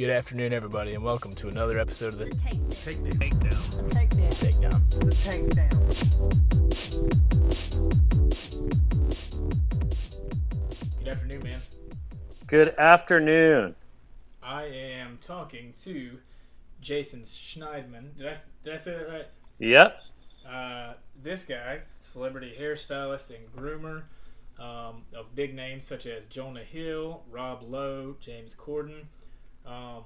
Good afternoon, everybody, and welcome to another episode of the Take Take the Takedown. Take. Takedown. Good afternoon, man. Good afternoon. I am talking to Jason Schneidman. Did I did I say that right? Yep. Uh, this guy, celebrity hairstylist and groomer um, of big names such as Jonah Hill, Rob Lowe, James Corden. Um,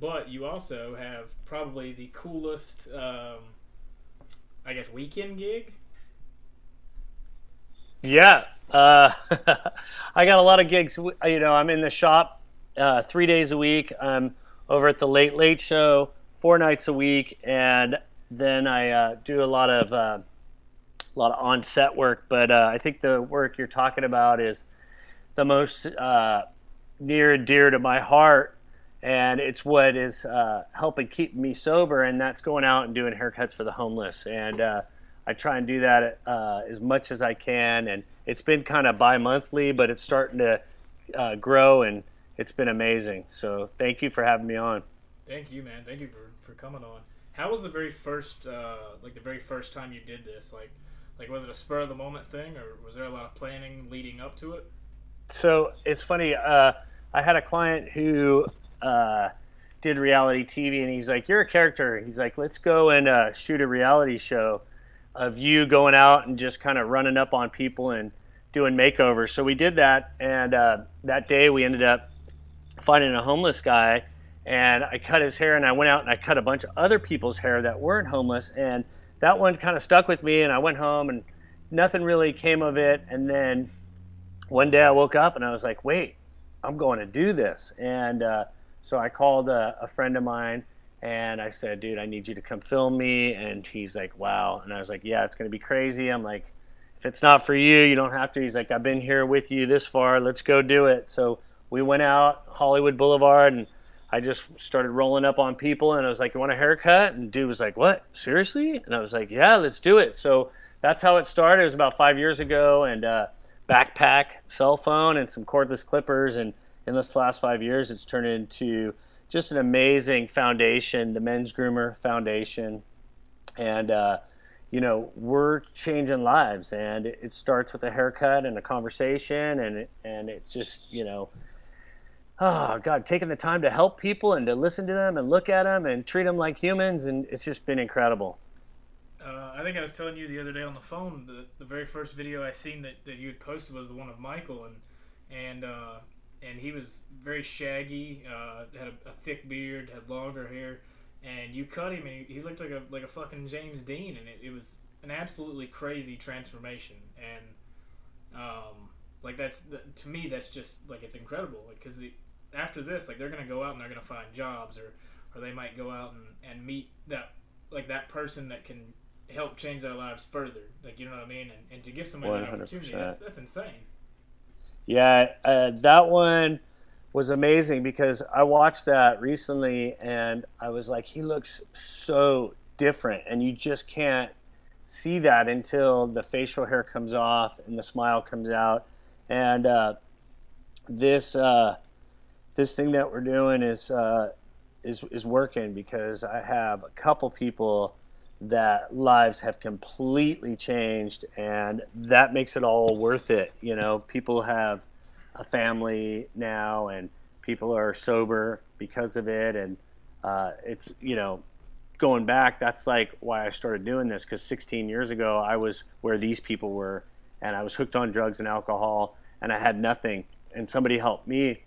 but you also have probably the coolest, um, I guess, weekend gig. Yeah. Uh, I got a lot of gigs. You know, I'm in the shop uh, three days a week. I'm over at the Late Late Show four nights a week, and then I uh, do a lot of uh, a lot of on set work. But uh, I think the work you're talking about is the most uh, near and dear to my heart, and it's what is uh, helping keep me sober, and that's going out and doing haircuts for the homeless. And uh, I try and do that uh, as much as I can, and it's been kind of bi-monthly, but it's starting to uh, grow, and it's been amazing. So thank you for having me on. Thank you, man. Thank you for, for coming on. How was the very first, uh, like the very first time you did this? Like, like was it a spur of the moment thing, or was there a lot of planning leading up to it? So it's funny. Uh, I had a client who uh, did reality TV, and he's like, "You're a character." He's like, "Let's go and uh, shoot a reality show of you going out and just kind of running up on people and doing makeovers." So we did that, and uh, that day we ended up finding a homeless guy, and I cut his hair, and I went out and I cut a bunch of other people's hair that weren't homeless, and that one kind of stuck with me, and I went home and nothing really came of it, and then one day I woke up and I was like, wait, I'm going to do this. And uh, so I called a, a, friend of mine and I said, dude, I need you to come film me. And he's like, wow. And I was like, yeah, it's going to be crazy. I'm like, if it's not for you, you don't have to. He's like, I've been here with you this far. Let's go do it. So we went out Hollywood Boulevard and I just started rolling up on people and I was like, you want a haircut? And dude was like, what? Seriously? And I was like, yeah, let's do it. So that's how it started. It was about five years ago. And, uh, backpack, cell phone, and some cordless clippers. And in this last five years, it's turned into just an amazing foundation, the Men's Groomer Foundation. And, uh, you know, we're changing lives, and it starts with a haircut and a conversation, and and it's just, you know, oh God, taking the time to help people and to listen to them and look at them and treat them like humans, and it's just been incredible. Uh, I think I was telling you the other day on the phone the, the very first video I seen that, that you had posted was the one of Michael and and uh, and he was very shaggy, uh, had a, a, thick beard, had longer hair, and you cut him and he, he looked like a like a fucking James Dean, and it, it was an absolutely crazy transformation, and um, like that's to me that's just like it's incredible, because like, after this like they're gonna go out and they're gonna find jobs or or they might go out and, and meet that like that person that can help change their lives further. Like you know what I mean, and, and to give somebody 100%. an opportunity, that's that's insane. Yeah, uh, that one was amazing because I watched that recently and I was like, he looks so different, and you just can't see that until the facial hair comes off and the smile comes out. And uh, this uh, this thing that we're doing is uh, is is working because I have a couple people that lives have completely changed and that makes it all worth it you know? People have a family now and people are sober because of it and uh, it's you know going back that's like why i started doing this because 16 years ago i was where these people were and i was hooked on drugs and alcohol and i had nothing and somebody helped me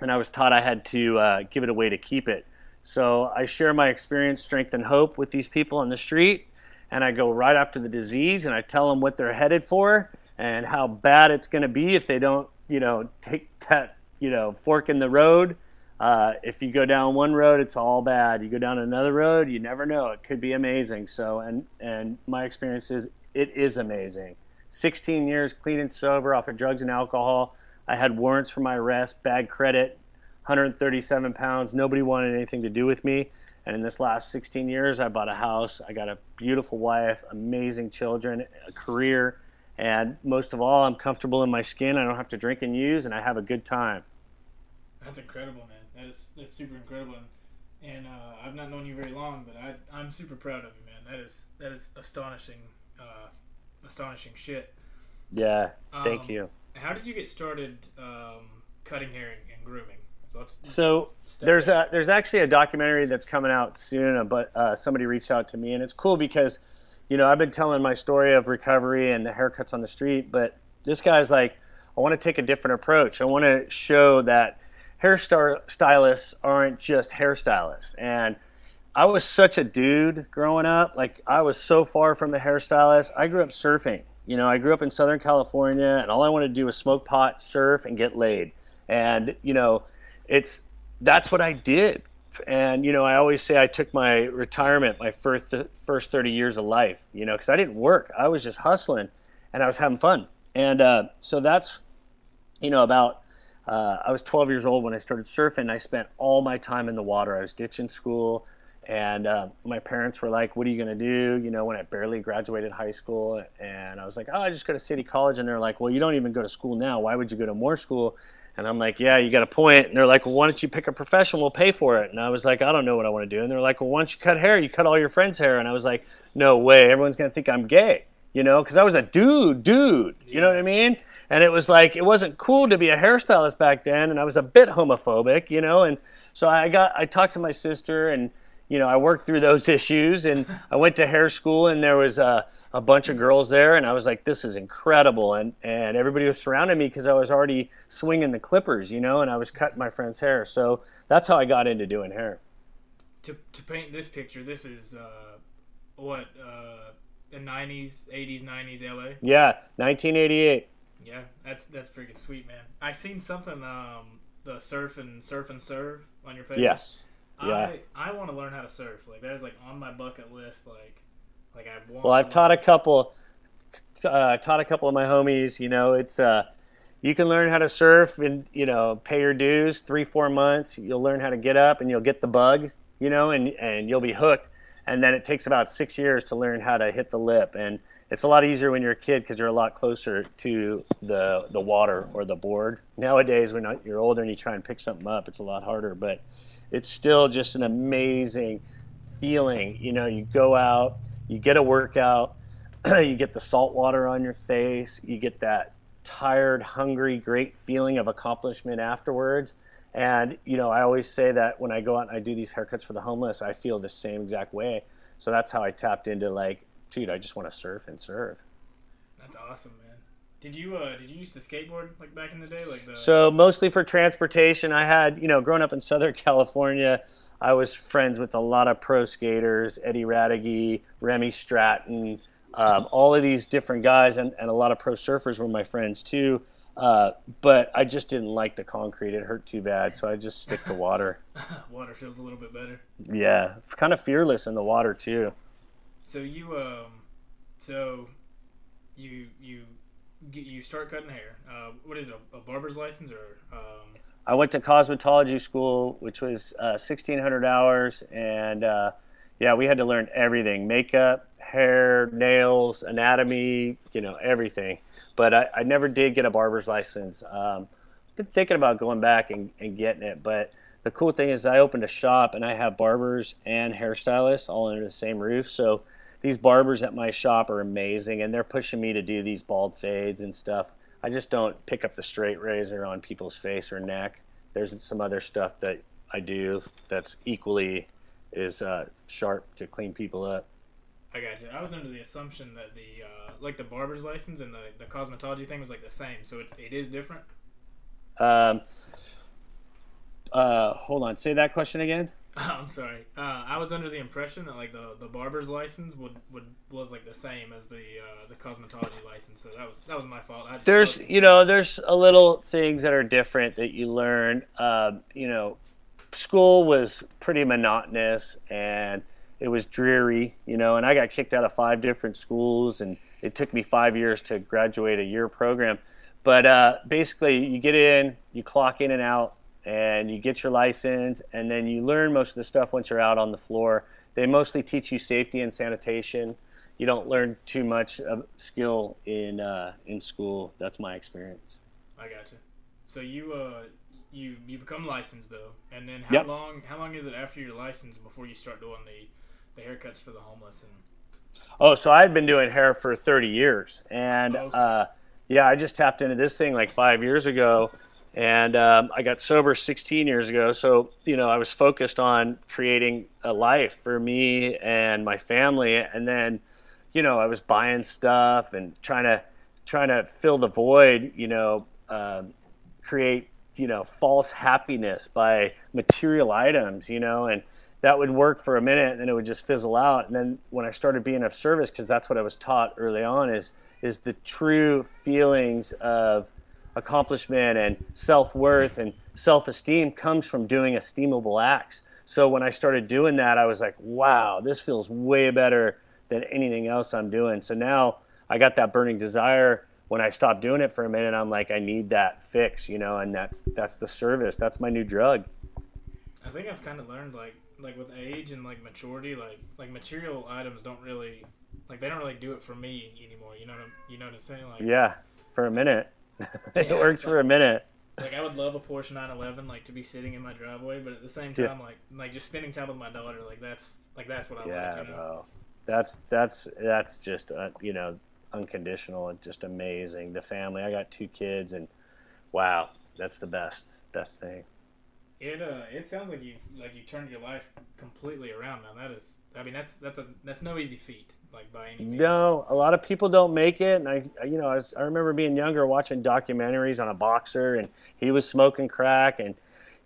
and i was taught i had to uh, give it away to keep it so I share my experience, strength, and hope with these people on the street, and I go right after the disease and I tell them what they're headed for and how bad it's going to be if they don't, you know, take that, you know, fork in the road. Uh, if you go down one road, it's all bad. You go down another road, you never know. It could be amazing. So, and and my experience is it is amazing. 16 years clean and sober off of drugs and alcohol. I had warrants for my arrest, bad credit, 137 pounds. Nobody wanted anything to do with me. And in this last 16 years, I bought a house. I got a beautiful wife, amazing children, a career, and most of all, I'm comfortable in my skin. I don't have to drink and use, and I have a good time. That's incredible, man. That is that's super incredible, and, and uh, I've not known you very long, but I I'm super proud of you, man. That is that is astonishing, uh, astonishing shit. Yeah, thank Um, you. How did you get started um, cutting hair and, and grooming? So So there's a there's actually a documentary that's coming out soon, but uh, somebody reached out to me, and it's cool because, you know, I've been telling my story of recovery and the haircuts on the street, but this guy's like, I want to take a different approach. I want to show that hairstylists aren't just hairstylists, and I was such a dude growing up. Like I was so far from the hairstylist. I grew up surfing. You know, I grew up in Southern California, and all I wanted to do was smoke pot, surf, and get laid. And you know, it's that's what I did. And you know, I always say I took my retirement, my first first 30 years of life. You know, because I didn't work. I was just hustling, and I was having fun. And uh, so that's, you know, about. Uh, I was 12 years old when I started surfing. I spent all my time in the water. I was ditching school, and uh, my parents were like, "What are you gonna do?" You know, when I barely graduated high school, and I was like, "Oh, I just go to City College," and they're like, "Well, you don't even go to school now. Why would you go to more school?" And I'm like, "Yeah, you got a point." And they're like, "Well, why don't you pick a profession? We'll pay for it." And I was like, "I don't know what I want to do." And they're like, "Well, why don't you cut hair? You cut all your friends' hair." And I was like, "No way. Everyone's gonna think I'm gay." You know, because I was a dude, dude. You know what I mean? And it was like it wasn't cool to be a hairstylist back then, and I was a bit homophobic, you know. And so I got I talked to my sister, and you know I worked through those issues, and I went to hair school, and there was a, a bunch of girls there, and I was like, this is incredible, and and everybody was surrounding me because I was already swinging the clippers, you know, and I was cutting my friend's hair, so that's how I got into doing hair. to, to paint this picture, this is uh, what uh, the '90s, '80s, '90s LA. Yeah, 1988. Yeah, that's that's freaking sweet, man. I seen something um, the surf and surf and serve on your page. Yes. Yeah. I I want to learn how to surf. Like that is like on my bucket list. Like like I want. Well, I've taught a couple, uh, taught a couple of my homies. You know, it's uh, you can learn how to surf and you know pay your dues. Three four months, you'll learn how to get up and you'll get the bug. You know, and and you'll be hooked. And then it takes about six years to learn how to hit the lip. And it's a lot easier when you're a kid because you're a lot closer to the the water or the board. Nowadays, when you're older and you try and pick something up, it's a lot harder. But it's still just an amazing feeling. You know, you go out, you get a workout, you get the salt water on your face, you get that tired, hungry, great feeling of accomplishment afterwards. And, you know, I always say that when I go out and I do these haircuts for the homeless, I feel the same exact way. So that's how I tapped into like, dude, I just want to surf and serve. That's awesome, man. Did you uh did you used to skateboard like back in the day, like the? So mostly for transportation, I had, you know, growing up in Southern California, I was friends with a lot of pro skaters, Eddie Reategui, Remy Stratton, um, all of these different guys, and, and a lot of pro surfers were my friends too. Uh, but I just didn't like the concrete; it hurt too bad, so I just stick to water. water feels a little bit better. Yeah, kind of fearless in the water too. So you um, so you you you start cutting hair. Uh, what is it? A, a barber's license or um? I went to cosmetology school, which was uh, 1,600 hours, and uh, yeah, we had to learn everything: makeup, hair, nails, anatomy, you know, everything. But I, I never did get a barber's license. Um, been thinking about going back and, and getting it, but the cool thing is I opened a shop and I have barbers and hairstylists all under the same roof. So these barbers at my shop are amazing, and they're pushing me to do these bald fades and stuff. I just don't pick up the straight razor on people's face or neck. There's some other stuff that I do that's equally is uh, sharp to clean people up. I got you. I was under the assumption that the uh, like the barber's license and the, the cosmetology thing was like the same. So it, it is different. Um, uh, hold on, say that question again. I'm sorry. Uh, I was under the impression that like the, the barber's license would, would was like the same as the uh, the cosmetology license. So that was that was my fault. I just, There's, you know, there's a little things that are different that you learn. Um, you know, school was pretty monotonous and it was dreary, you know, and I got kicked out of five different schools and it took me five years to graduate a year program. But uh, basically, you get in, you clock in and out, and you get your license, and then you learn most of the stuff once you're out on the floor. They mostly teach you safety and sanitation. You don't learn too much of skill in uh, in school. That's my experience. I got you. So you uh you you become licensed though, and then how Yep. long how long is it after you're licensed before you start doing the the haircuts for the homeless and Oh, so I've been doing hair for 30 years, and Okay. uh, yeah, I just tapped into this thing like five years ago, and um, I got sober 16 years ago. So you know, I was focused on creating a life for me and my family, and then, you know, I was buying stuff and trying to trying to fill the void. You know, um, create you know false happiness by material items. You know, and that would work for a minute and then it would just fizzle out and then when i started being of service because that's what i was taught early on is is the true feelings of accomplishment and self-worth and self-esteem comes from doing esteemable acts so when i started doing that i was like wow this feels way better than anything else i'm doing so now i got that burning desire when i stopped doing it for a minute i'm like i need that fix you know and that's that's the service that's my new drug I think I've kind of learned like like with age and like maturity, like like material items don't really like they don't really do it for me anymore. You know what I'm, you know what I'm saying? Like Yeah, for a minute. it Yeah, works for a minute. like I would love a Porsche 911 like to be sitting in my driveway, but at the same Yeah. time like like just spending time with my daughter, like that's like that's what I Yeah, like. You know? That's that's that's just uh, you know unconditional and just amazing. The family. I got two kids, and wow, that's the best best thing. It uh it sounds like you like you turned your life completely around, man. That is I mean that's that's a that's no easy feat like by any means. No, a lot of people don't make it, and I, I- you know, I, was, I remember being younger, watching documentaries on a boxer, and he was smoking crack, and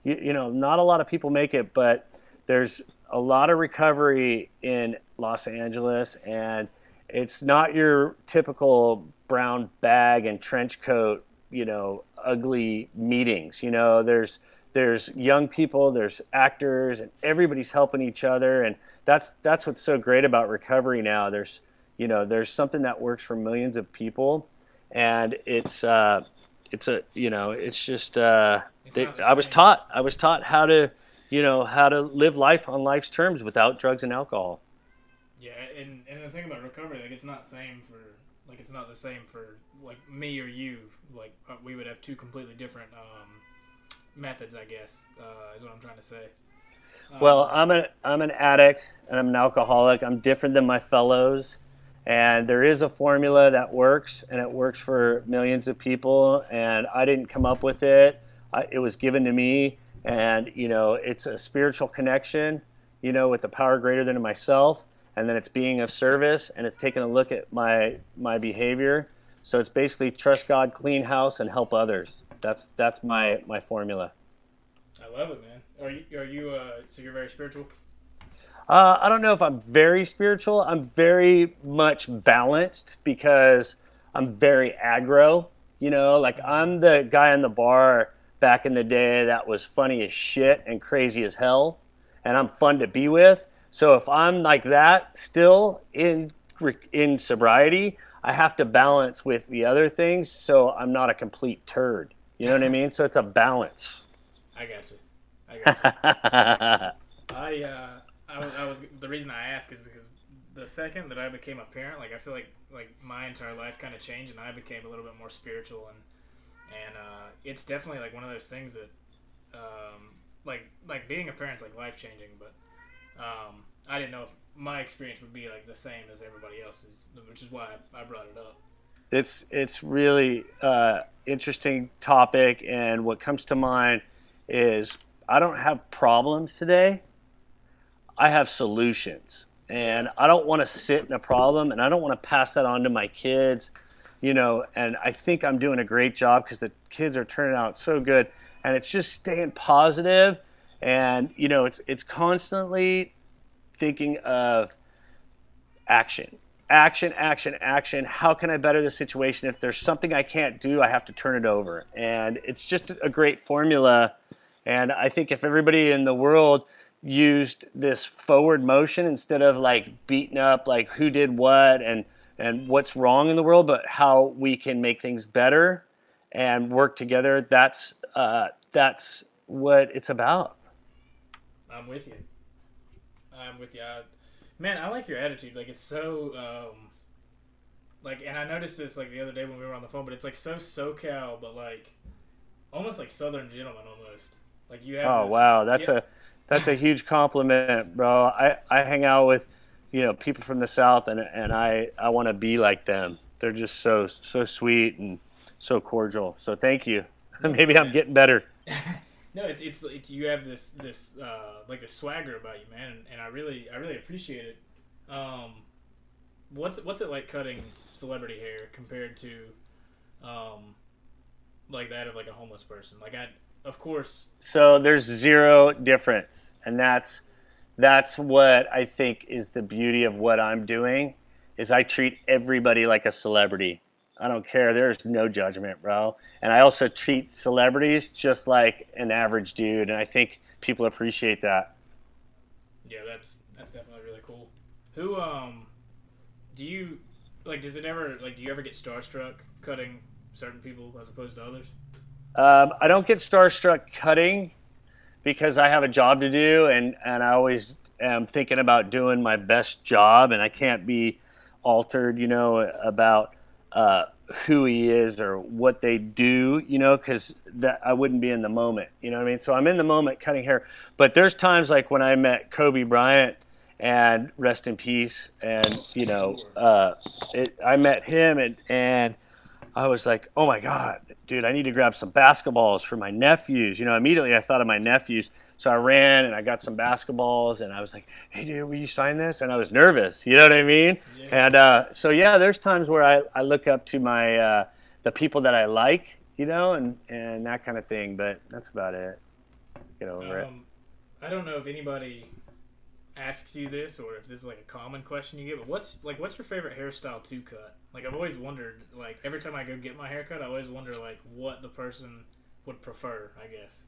you, you know, not a lot of people make it, but there's a lot of recovery in Los Angeles, and it's not your typical brown bag and trench coat, you know, ugly meetings. You know, there's there's young people, there's actors, and everybody's helping each other, and that's that's what's so great about recovery now. There's you know there's something that works for millions of people, and it's uh, it's a you know it's just uh, It's they, I was taught I was taught how to you know how to live life on life's terms without drugs and alcohol. Yeah, and and the thing about recovery, like it's not same for like it's not the same for like me or you. Like uh, we would have two completely different um, methods, I guess. Uh, is what I'm trying to say. Um, Well, I'm an I'm an addict and I'm an alcoholic. I'm different than my fellows, and there is a formula that works, and it works for millions of people. And I didn't come up with it; I, it was given to me. And you know, it's a spiritual connection, you know, with a power greater than myself, and then it's being of service, and it's taking a look at my my behavior. So it's basically trust God, clean house, and help others. That's that's my my formula. I love it, man. Are you are you uh so you're very spiritual? Uh, I don't know if I'm very spiritual. I'm very much balanced because I'm very aggro. You know, like I'm the guy in the bar back in the day that was funny as shit and crazy as hell, and I'm fun to be with. So if I'm like that still in in sobriety, I have to balance with the other things so I'm not a complete turd. You know what I mean? So it's a balance. I got you. I got you. I uh I was, I was the reason I ask is because the second that I became a parent, like I feel like like my entire life kind of changed and I became a little bit more spiritual and and uh, it's definitely like one of those things that um, like like being a parent's like life changing, but um, I didn't know if my experience would be like the same as everybody else's, which is why I, I brought it up. It's it's really uh, interesting topic, and what comes to mind is I don't have problems today. I have solutions, and I don't want to sit in a problem, and I don't want to pass that on to my kids, you know. And I think I'm doing a great job because the kids are turning out so good, and it's just staying positive, and you know, it's it's constantly thinking of action action, action, action. How can I better the situation? If there's something I can't do, I have to turn it over. And it's just a great formula. And I think if everybody in the world used this forward motion instead of like beating up like who did what and and what's wrong in the world, but how we can make things better and work together, that's uh, that's what it's about. I'm with you. I'm with you. I, man, I like your attitude. Like it's so um like and I noticed this like the other day when we were on the phone, but it's like so SoCal but like almost like Southern gentleman almost. Like you have. Oh this, wow, that's yeah. a that's a huge compliment, bro. I I hang out with you know people from the south, and and I I want to be like them. They're just so so sweet and so cordial. So thank you. Maybe I'm getting better. no, it's, it's it's you have this this uh, like the swagger about you, man, and, and I really I really appreciate it. Um, what's what's it like cutting celebrity hair compared to, um, like that of like a homeless person? Like I, of course. So there's zero difference, and that's that's what I think is the beauty of what I'm doing. Is I treat everybody like a celebrity. I don't care. There's no judgment, bro. And I also treat celebrities just like an average dude, and I think people appreciate that. Yeah, that's that's definitely really cool. Who um, do you like? Does it ever like? Do you ever get starstruck cutting certain people as opposed to others? Um, I don't get starstruck cutting because I have a job to do, and and I always am thinking about doing my best job, and I can't be altered, you know, about uh, who he is or what they do, you know, because that I wouldn't be in the moment, you know what I mean? So I'm in the moment cutting hair, but there's times like when I met Kobe Bryant and rest in peace, and you know, uh, it, I met him and and I was like, oh my god, dude, I need to grab some basketballs for my nephews. You know, immediately I thought of my nephews. So I ran and I got some basketballs and I was like, hey, dude, will you sign this? And I was nervous. You know what I mean? Yeah. And uh, so, yeah, there's times where I, I look up to my uh, the people that I like, you know, and, and that kind of thing. But that's about it. Get over um, it. I don't know if anybody asks you this or if this is like a common question you get, but what's like what's your favorite hairstyle to cut? Like I've always wondered, like every time I go get my haircut, I always wonder like what the person would prefer, I guess.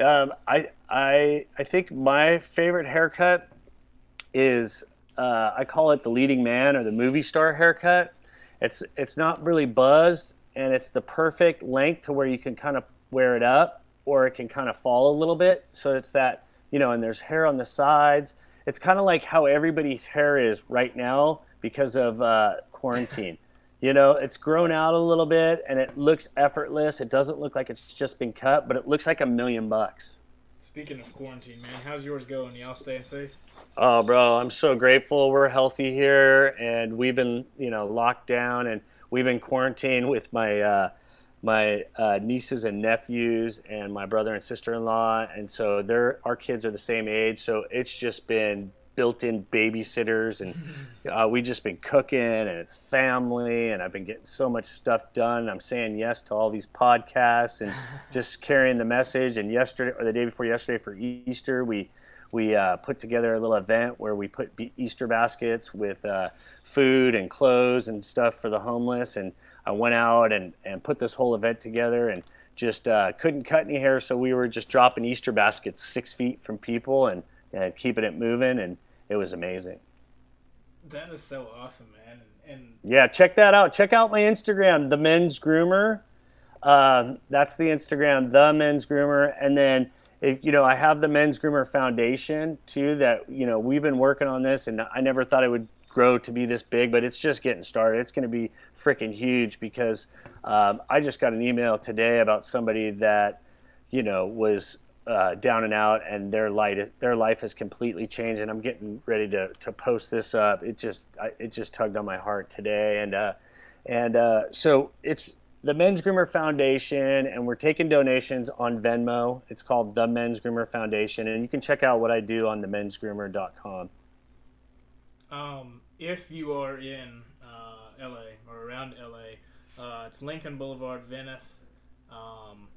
Um, I I I think my favorite haircut is uh, I call it the leading man or the movie star haircut. It's it's not really buzzed and it's the perfect length to where you can kind of wear it up or it can kind of fall a little bit. So it's that you know, and there's hair on the sides. It's kind of like how everybody's hair is right now because of uh, quarantine. You know, it's grown out a little bit and it looks effortless. It doesn't look like it's just been cut, but it looks like a million bucks. Speaking of quarantine, man, how's yours going? Y'all staying safe? Oh, bro, I'm so grateful. We're healthy here and we've been, you know, locked down and we've been quarantined with my uh, my uh, nieces and nephews and my brother and sister-in-law and so they're our kids are the same age so it's just been built-in babysitters, and uh, we just been cooking, and it's family, and I've been getting so much stuff done. I'm saying yes to all these podcasts and just carrying the message. And yesterday, or the day before yesterday, for Easter, we we uh, put together a little event where we put Easter baskets with uh, food and clothes and stuff for the homeless. And I went out and, and put this whole event together and just uh, couldn't cut any hair. So we were just dropping Easter baskets six feet from people and and keeping it moving, and it was amazing. That is so awesome, man. And yeah, check that out. Check out my Instagram, the Men's Groomer. Um, that's the Instagram, the Men's Groomer, and then if you know, I have the Men's Groomer Foundation too. That you know, we've been working on this, and I never thought it would grow to be this big, but it's just getting started. It's going to be freaking huge because um, I just got an email today about somebody that you know was uh, down and out, and their light their life has completely changed. And I'm getting ready to, to post this up. It just I, it just tugged on my heart today, and uh, and uh, so it's the Men's Groomer Foundation, and we're taking donations on Venmo. It's called the Men's Groomer Foundation, and you can check out what I do on themensgroomer.com. Um, if you are in uh, LA or around LA, uh, it's Lincoln Boulevard, Venice. Um,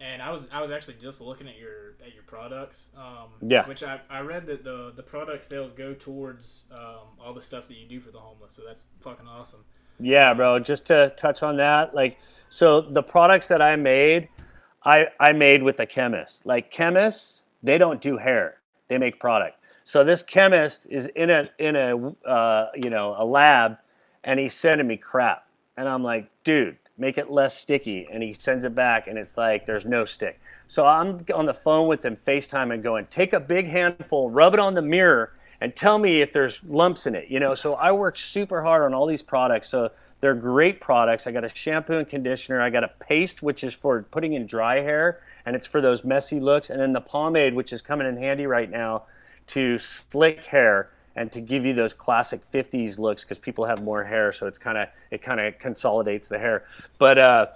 and I was I was actually just looking at your at your products. Um, yeah. Which I, I read that the the product sales go towards um, all the stuff that you do for the homeless. So that's fucking awesome. Yeah, bro. Just to touch on that, like, so the products that I made, I I made with a chemist. Like chemists, they don't do hair; they make product. So this chemist is in a in a uh, you know a lab, and he's sending me crap, and I'm like, dude make it less sticky. And he sends it back, and it's like there's no stick. So I'm on the phone with him, FaceTime, and going, take a big handful, rub it on the mirror, and tell me if there's lumps in it. You know, so I work super hard on all these products. So they're great products. I got a shampoo and conditioner. I got a paste, which is for putting in dry hair, and it's for those messy looks. And then the pomade, which is coming in handy right now, to slick hair and to give you those classic 50s looks because people have more hair, so it's kind of it kind of consolidates the hair. But uh,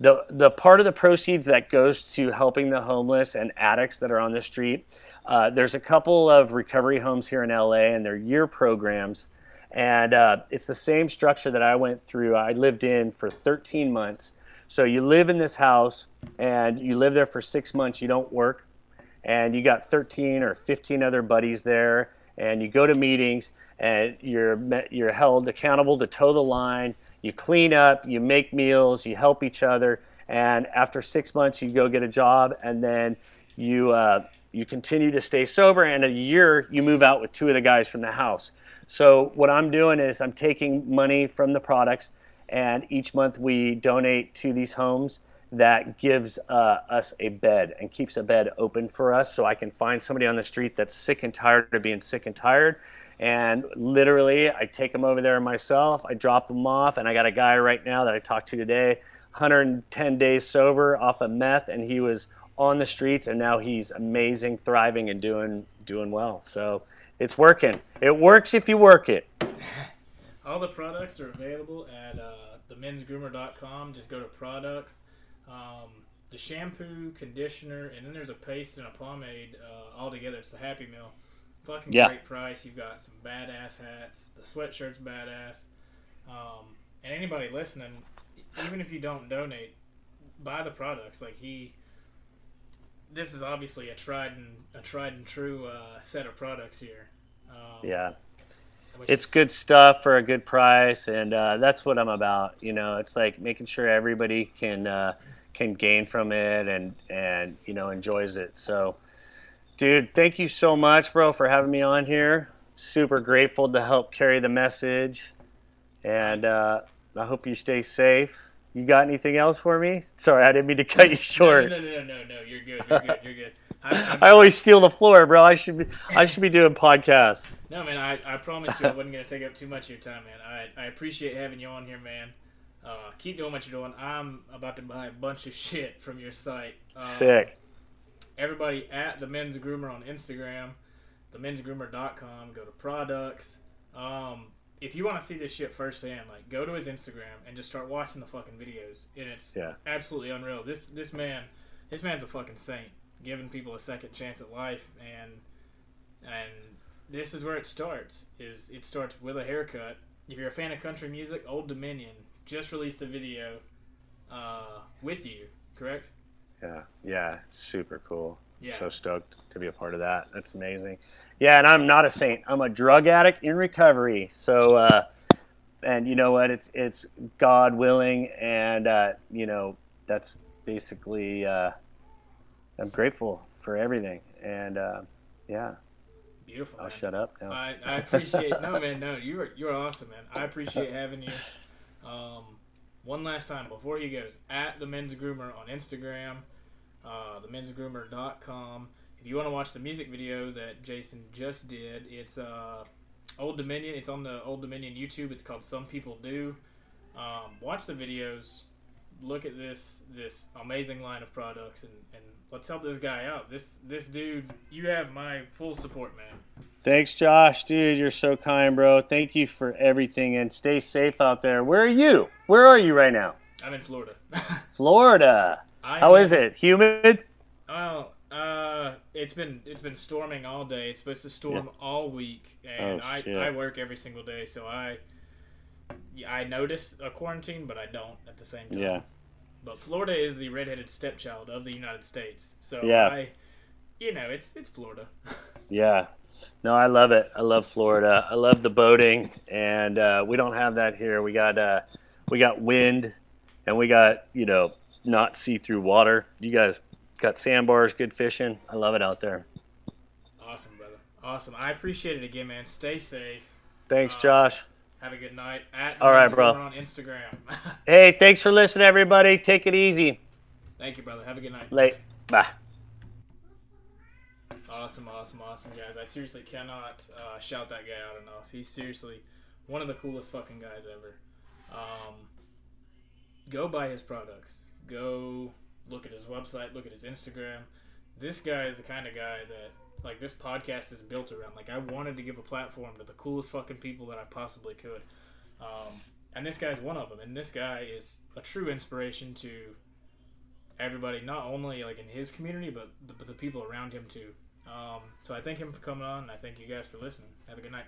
the the part of the proceeds that goes to helping the homeless and addicts that are on the street. Uh, there's a couple of recovery homes here in LA, and they're year programs and uh, it's the same structure that I went through. I lived in for 13 months. So you live in this house and you live there for six months. You don't work, and you got 13 or 15 other buddies there, and you go to meetings and you're you're held accountable to toe the line. You clean up, you make meals, you help each other, and after six months, you go get a job, and then you uh, you continue to stay sober. And a year, you move out with two of the guys from the house so what I'm doing is I'm taking money from the products, and each month we donate to these homes that gives uh, us a bed and keeps a bed open for us so I can find somebody on the street that's sick and tired of being sick and tired. And literally, I take them over there myself, I drop them off, and I got a guy right now that I talked to today, 110 days sober off of meth, and he was on the streets, and now he's amazing, thriving, and doing doing well. So it's working. It works if you work it. All the products are available at uh, themensgroomer.com. Just go to products. Um, the shampoo, conditioner, and then there's a paste and a pomade uh, all together. It's the Happy Meal. Fucking yeah. great price. You've got some badass hats. The sweatshirt's badass. Um, and anybody listening, even if you don't donate, buy the products. Like he this is obviously a tried and a tried and true uh, set of products here. Um, yeah, it's is... good stuff for a good price, and uh, that's what I'm about. You know, it's like making sure everybody can uh, can gain from it and and you know enjoys it. So, dude, thank you so much, bro, for having me on here. Super grateful to help carry the message, and uh, I hope you stay safe. You got anything else for me? Sorry, I didn't mean to cut you short. No, no, no, no, no. You're good. You're good. You're good. I always steal the floor, bro. I should be. I should be doing podcasts. No, man. I, I promise you, I wasn't gonna take up too much of your time, man. I I appreciate having you on here, man. Uh, keep doing what you're doing. I'm about to buy a bunch of shit from your site. Um, Sick. Everybody at the Men's Groomer on Instagram, themensgroomer.com. Go to products. Um, if you want to see this shit firsthand, like go to his Instagram and just start watching the fucking videos, and it's yeah. absolutely unreal. This this man, this man's a fucking saint, giving people a second chance at life, and and this is where it starts. Is it starts with a haircut. If you're a fan of country music, Old Dominion just released a video uh, with you, correct? Yeah, yeah, super cool. Yeah. So stoked to be a part of that. That's amazing. Yeah, and I'm not a saint. I'm a drug addict in recovery. So, uh, and you know what? It's it's God willing, and uh, you know that's basically. Uh, I'm grateful for everything, and uh, yeah. Beautiful. I'll man. shut up now. I, I appreciate no man, no you're you're awesome, man. I appreciate having you. Um, one last time before he goes at the men's groomer on Instagram, uh, themensgroomer.com if you want to watch the music video that Jason just did, it's uh, Old Dominion. It's on the Old Dominion YouTube. It's called Some People Do. Um, watch the videos. Look at this this amazing line of products and, and let's help this guy out. This this dude, you have my full support, man. Thanks, Josh, dude. You're so kind, bro. Thank you for everything and stay safe out there. Where are you? Where are you right now? I'm in Florida. Florida. I How am, is it? Humid? Well, uh, it's been it's been storming all day. It's supposed to storm yeah. all week, and oh, I I work every single day, so I I notice a quarantine, but I don't at the same time. Yeah. But Florida is the redheaded stepchild of the United States, so yeah. I, you know, it's it's Florida. yeah. No, I love it. I love Florida. I love the boating, and uh, we don't have that here. We got uh, we got wind, and we got you know not see through water. You guys got sandbars, good fishing. I love it out there. Awesome, brother. Awesome. I appreciate it again, man. Stay safe. Thanks, uh, Josh. Have a good night. At All right, bro. On Instagram. hey, thanks for listening, everybody. Take it easy. Thank you, brother. Have a good night. Late. Bye. Awesome, awesome, awesome, guys. I seriously cannot uh, shout that guy out enough. He's seriously one of the coolest fucking guys ever. Um, go buy his products. Go look at his website, look at his Instagram. This guy is the kind of guy that like this podcast is built around. Like I wanted to give a platform to the coolest fucking people that I possibly could, um, and this guy's one of them. And this guy is a true inspiration to everybody, not only like in his community, but the, but the people around him too. Um, so I thank him for coming on, and I thank you guys for listening. Have a good night.